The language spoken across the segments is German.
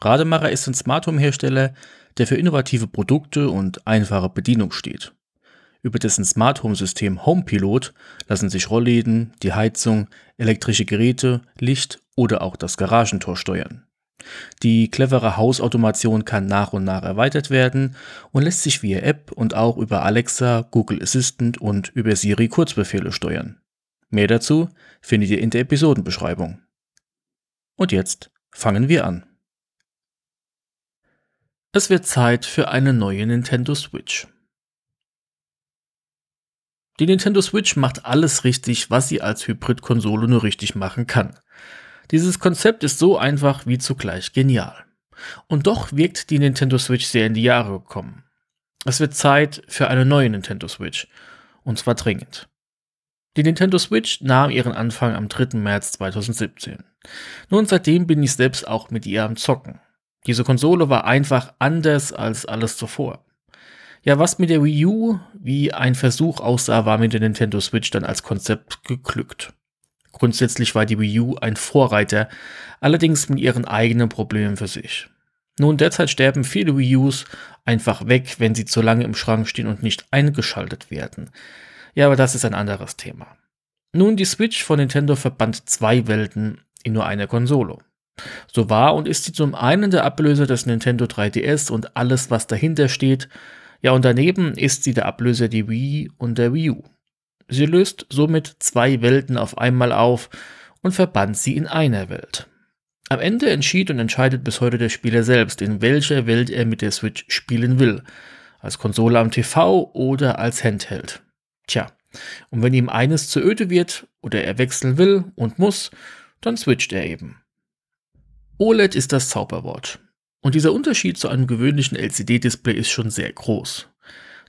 Rademacher ist ein Smart Home Hersteller, der für innovative Produkte und einfache Bedienung steht. Über dessen Smart Home System HomePilot lassen sich Rollläden, die Heizung, elektrische Geräte, Licht oder auch das Garagentor steuern. Die clevere Hausautomation kann nach und nach erweitert werden und lässt sich via App und auch über Alexa, Google Assistant und über Siri Kurzbefehle steuern. Mehr dazu findet ihr in der Episodenbeschreibung. Und jetzt fangen wir an. Es wird Zeit für eine neue Nintendo Switch. Die Nintendo Switch macht alles richtig, was sie als Hybrid-Konsole nur richtig machen kann. Dieses Konzept ist so einfach wie zugleich genial. Und doch wirkt die Nintendo Switch sehr in die Jahre gekommen. Es wird Zeit für eine neue Nintendo Switch. Und zwar dringend. Die Nintendo Switch nahm ihren Anfang am 3. März 2017. Nun seitdem bin ich selbst auch mit ihr am Zocken. Diese Konsole war einfach anders als alles zuvor. Ja, was mit der Wii U wie ein Versuch aussah, war mit der Nintendo Switch dann als Konzept geglückt. Grundsätzlich war die Wii U ein Vorreiter, allerdings mit ihren eigenen Problemen für sich. Nun, derzeit sterben viele Wii Us einfach weg, wenn sie zu lange im Schrank stehen und nicht eingeschaltet werden. Ja, aber das ist ein anderes Thema. Nun, die Switch von Nintendo verband zwei Welten in nur einer Konsole. So war und ist sie zum einen der Ablöser des Nintendo 3DS und alles, was dahinter steht. Ja, und daneben ist sie der Ablöser die Wii und der Wii U. Sie löst somit zwei Welten auf einmal auf und verband sie in einer Welt. Am Ende entschied und entscheidet bis heute der Spieler selbst, in welcher Welt er mit der Switch spielen will. Als Konsole am TV oder als Handheld. Tja, und wenn ihm eines zu öde wird oder er wechseln will und muss, dann switcht er eben. OLED ist das Zauberwort. Und dieser Unterschied zu einem gewöhnlichen LCD-Display ist schon sehr groß.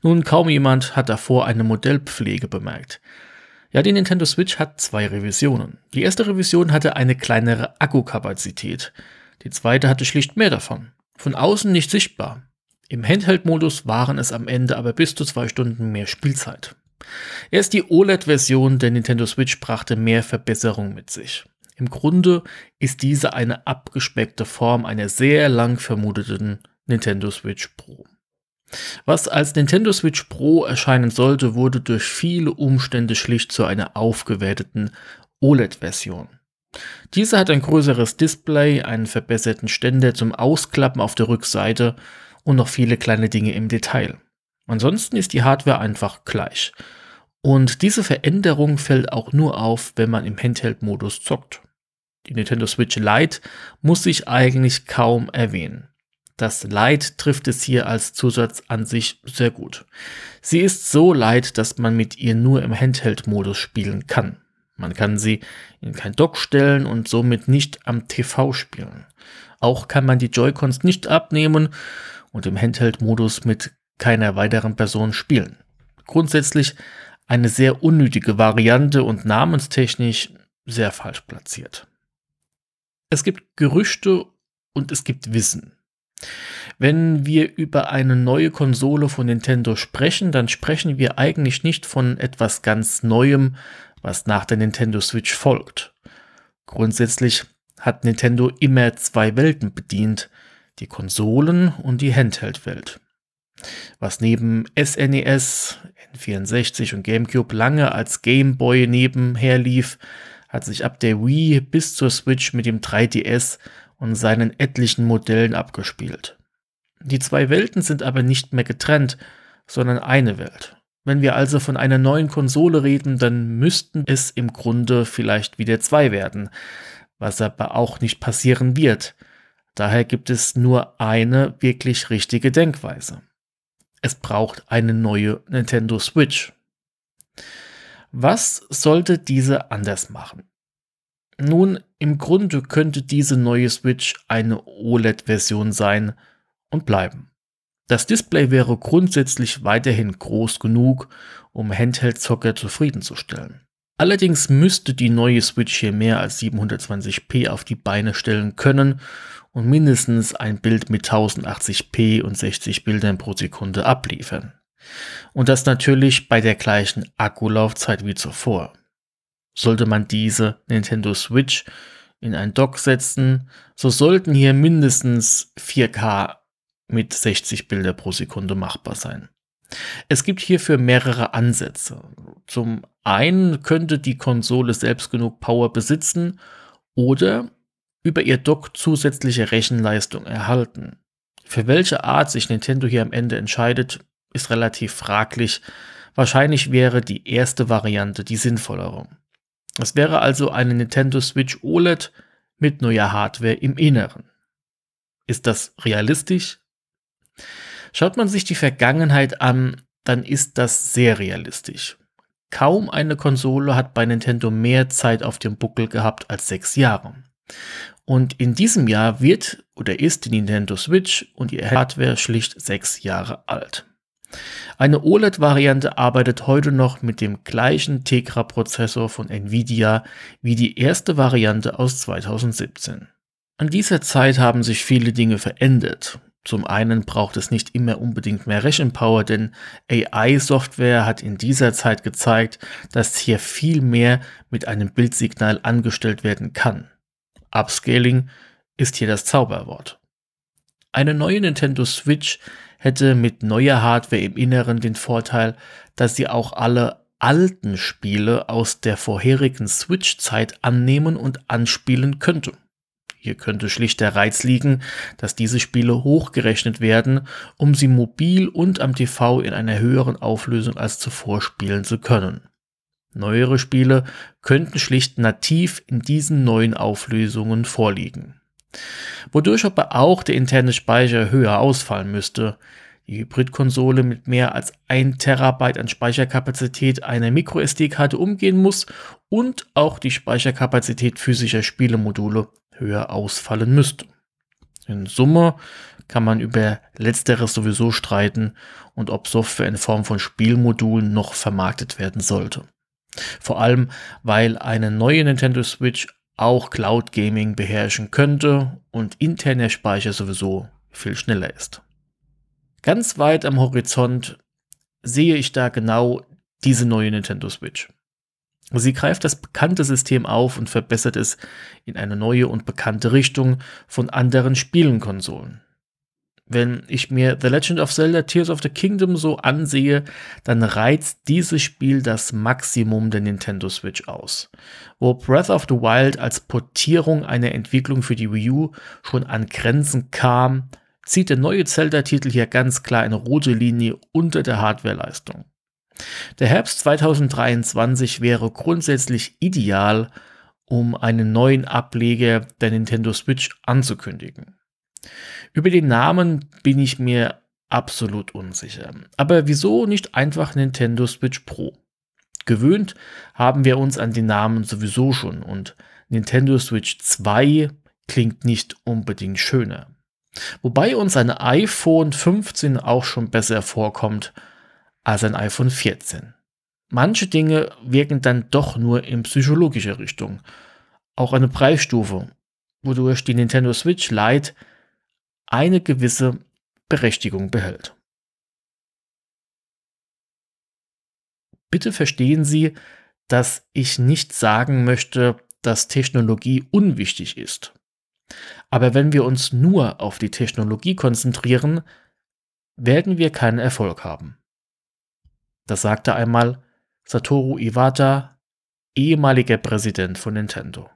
Nun, kaum jemand hat davor eine Modellpflege bemerkt. Ja, die Nintendo Switch hat zwei Revisionen. Die erste Revision hatte eine kleinere Akkukapazität. Die zweite hatte schlicht mehr davon. Von außen nicht sichtbar. Im Handheld-Modus waren es am Ende aber bis zu zwei Stunden mehr Spielzeit. Erst die OLED-Version der Nintendo Switch brachte mehr Verbesserung mit sich. Im Grunde ist diese eine abgespeckte Form einer sehr lang vermuteten Nintendo Switch Pro. Was als Nintendo Switch Pro erscheinen sollte, wurde durch viele Umstände schlicht zu einer aufgewerteten OLED-Version. Diese hat ein größeres Display, einen verbesserten Ständer zum Ausklappen auf der Rückseite und noch viele kleine Dinge im Detail. Ansonsten ist die Hardware einfach gleich. Und diese Veränderung fällt auch nur auf, wenn man im Handheld-Modus zockt. Die Nintendo Switch Lite muss sich eigentlich kaum erwähnen. Das Lite trifft es hier als Zusatz an sich sehr gut. Sie ist so light, dass man mit ihr nur im Handheld-Modus spielen kann. Man kann sie in kein Dock stellen und somit nicht am TV spielen. Auch kann man die Joy-Cons nicht abnehmen und im Handheld-Modus mit keiner weiteren Person spielen. Grundsätzlich eine sehr unnötige Variante und namenstechnisch sehr falsch platziert. Es gibt Gerüchte und es gibt Wissen. Wenn wir über eine neue Konsole von Nintendo sprechen, dann sprechen wir eigentlich nicht von etwas ganz Neuem, was nach der Nintendo Switch folgt. Grundsätzlich hat Nintendo immer zwei Welten bedient, die Konsolen und die Handheld-Welt. Was neben SNES, N64 und GameCube lange als Game Boy nebenher lief, hat sich ab der Wii bis zur Switch mit dem 3DS und seinen etlichen Modellen abgespielt. Die zwei Welten sind aber nicht mehr getrennt, sondern eine Welt. Wenn wir also von einer neuen Konsole reden, dann müssten es im Grunde vielleicht wieder zwei werden, was aber auch nicht passieren wird. Daher gibt es nur eine wirklich richtige Denkweise es braucht eine neue Nintendo Switch. Was sollte diese anders machen? Nun, im Grunde könnte diese neue Switch eine OLED-Version sein und bleiben. Das Display wäre grundsätzlich weiterhin groß genug, um Handheld-Zocker zufriedenzustellen. Allerdings müsste die neue Switch hier mehr als 720p auf die Beine stellen können und mindestens ein Bild mit 1080p und 60 Bildern pro Sekunde abliefern. Und das natürlich bei der gleichen Akkulaufzeit wie zuvor. Sollte man diese Nintendo Switch in ein Dock setzen, so sollten hier mindestens 4K mit 60 Bilder pro Sekunde machbar sein. Es gibt hierfür mehrere Ansätze. Zum einen könnte die Konsole selbst genug Power besitzen oder über ihr Dock zusätzliche Rechenleistung erhalten. Für welche Art sich Nintendo hier am Ende entscheidet, ist relativ fraglich. Wahrscheinlich wäre die erste Variante die sinnvollere. Es wäre also eine Nintendo Switch OLED mit neuer Hardware im Inneren. Ist das realistisch? Schaut man sich die Vergangenheit an, dann ist das sehr realistisch. Kaum eine Konsole hat bei Nintendo mehr Zeit auf dem Buckel gehabt als sechs Jahre. Und in diesem Jahr wird oder ist die Nintendo Switch und ihr Hardware schlicht sechs Jahre alt. Eine OLED-Variante arbeitet heute noch mit dem gleichen Tegra-Prozessor von Nvidia wie die erste Variante aus 2017. An dieser Zeit haben sich viele Dinge verändert zum einen braucht es nicht immer unbedingt mehr Rechenpower, denn AI-Software hat in dieser Zeit gezeigt, dass hier viel mehr mit einem Bildsignal angestellt werden kann. Upscaling ist hier das Zauberwort. Eine neue Nintendo Switch hätte mit neuer Hardware im Inneren den Vorteil, dass sie auch alle alten Spiele aus der vorherigen Switch-Zeit annehmen und anspielen könnte. Hier könnte schlicht der Reiz liegen, dass diese Spiele hochgerechnet werden, um sie mobil und am TV in einer höheren Auflösung als zuvor spielen zu können. Neuere Spiele könnten schlicht nativ in diesen neuen Auflösungen vorliegen. Wodurch aber auch der interne Speicher höher ausfallen müsste. Die Hybridkonsole mit mehr als 1 Terabyte an Speicherkapazität einer MicroSD-Karte umgehen muss und auch die Speicherkapazität physischer Spielemodule höher ausfallen müsste. In Summe kann man über letzteres sowieso streiten und ob Software in Form von Spielmodulen noch vermarktet werden sollte. Vor allem, weil eine neue Nintendo Switch auch Cloud Gaming beherrschen könnte und interner Speicher sowieso viel schneller ist. Ganz weit am Horizont sehe ich da genau diese neue Nintendo Switch. Sie greift das bekannte System auf und verbessert es in eine neue und bekannte Richtung von anderen Spielenkonsolen. Wenn ich mir The Legend of Zelda Tears of the Kingdom so ansehe, dann reizt dieses Spiel das Maximum der Nintendo Switch aus. Wo Breath of the Wild als Portierung einer Entwicklung für die Wii U schon an Grenzen kam, zieht der neue Zelda-Titel hier ganz klar eine rote Linie unter der Hardwareleistung. Der Herbst 2023 wäre grundsätzlich ideal, um einen neuen Ableger der Nintendo Switch anzukündigen. Über den Namen bin ich mir absolut unsicher. Aber wieso nicht einfach Nintendo Switch Pro? Gewöhnt haben wir uns an den Namen sowieso schon und Nintendo Switch 2 klingt nicht unbedingt schöner. Wobei uns ein iPhone 15 auch schon besser vorkommt als ein iPhone 14. Manche Dinge wirken dann doch nur in psychologischer Richtung. Auch eine Preisstufe, wodurch die Nintendo Switch Lite eine gewisse Berechtigung behält. Bitte verstehen Sie, dass ich nicht sagen möchte, dass Technologie unwichtig ist. Aber wenn wir uns nur auf die Technologie konzentrieren, werden wir keinen Erfolg haben. Das sagte einmal Satoru Iwata, ehemaliger Präsident von Nintendo.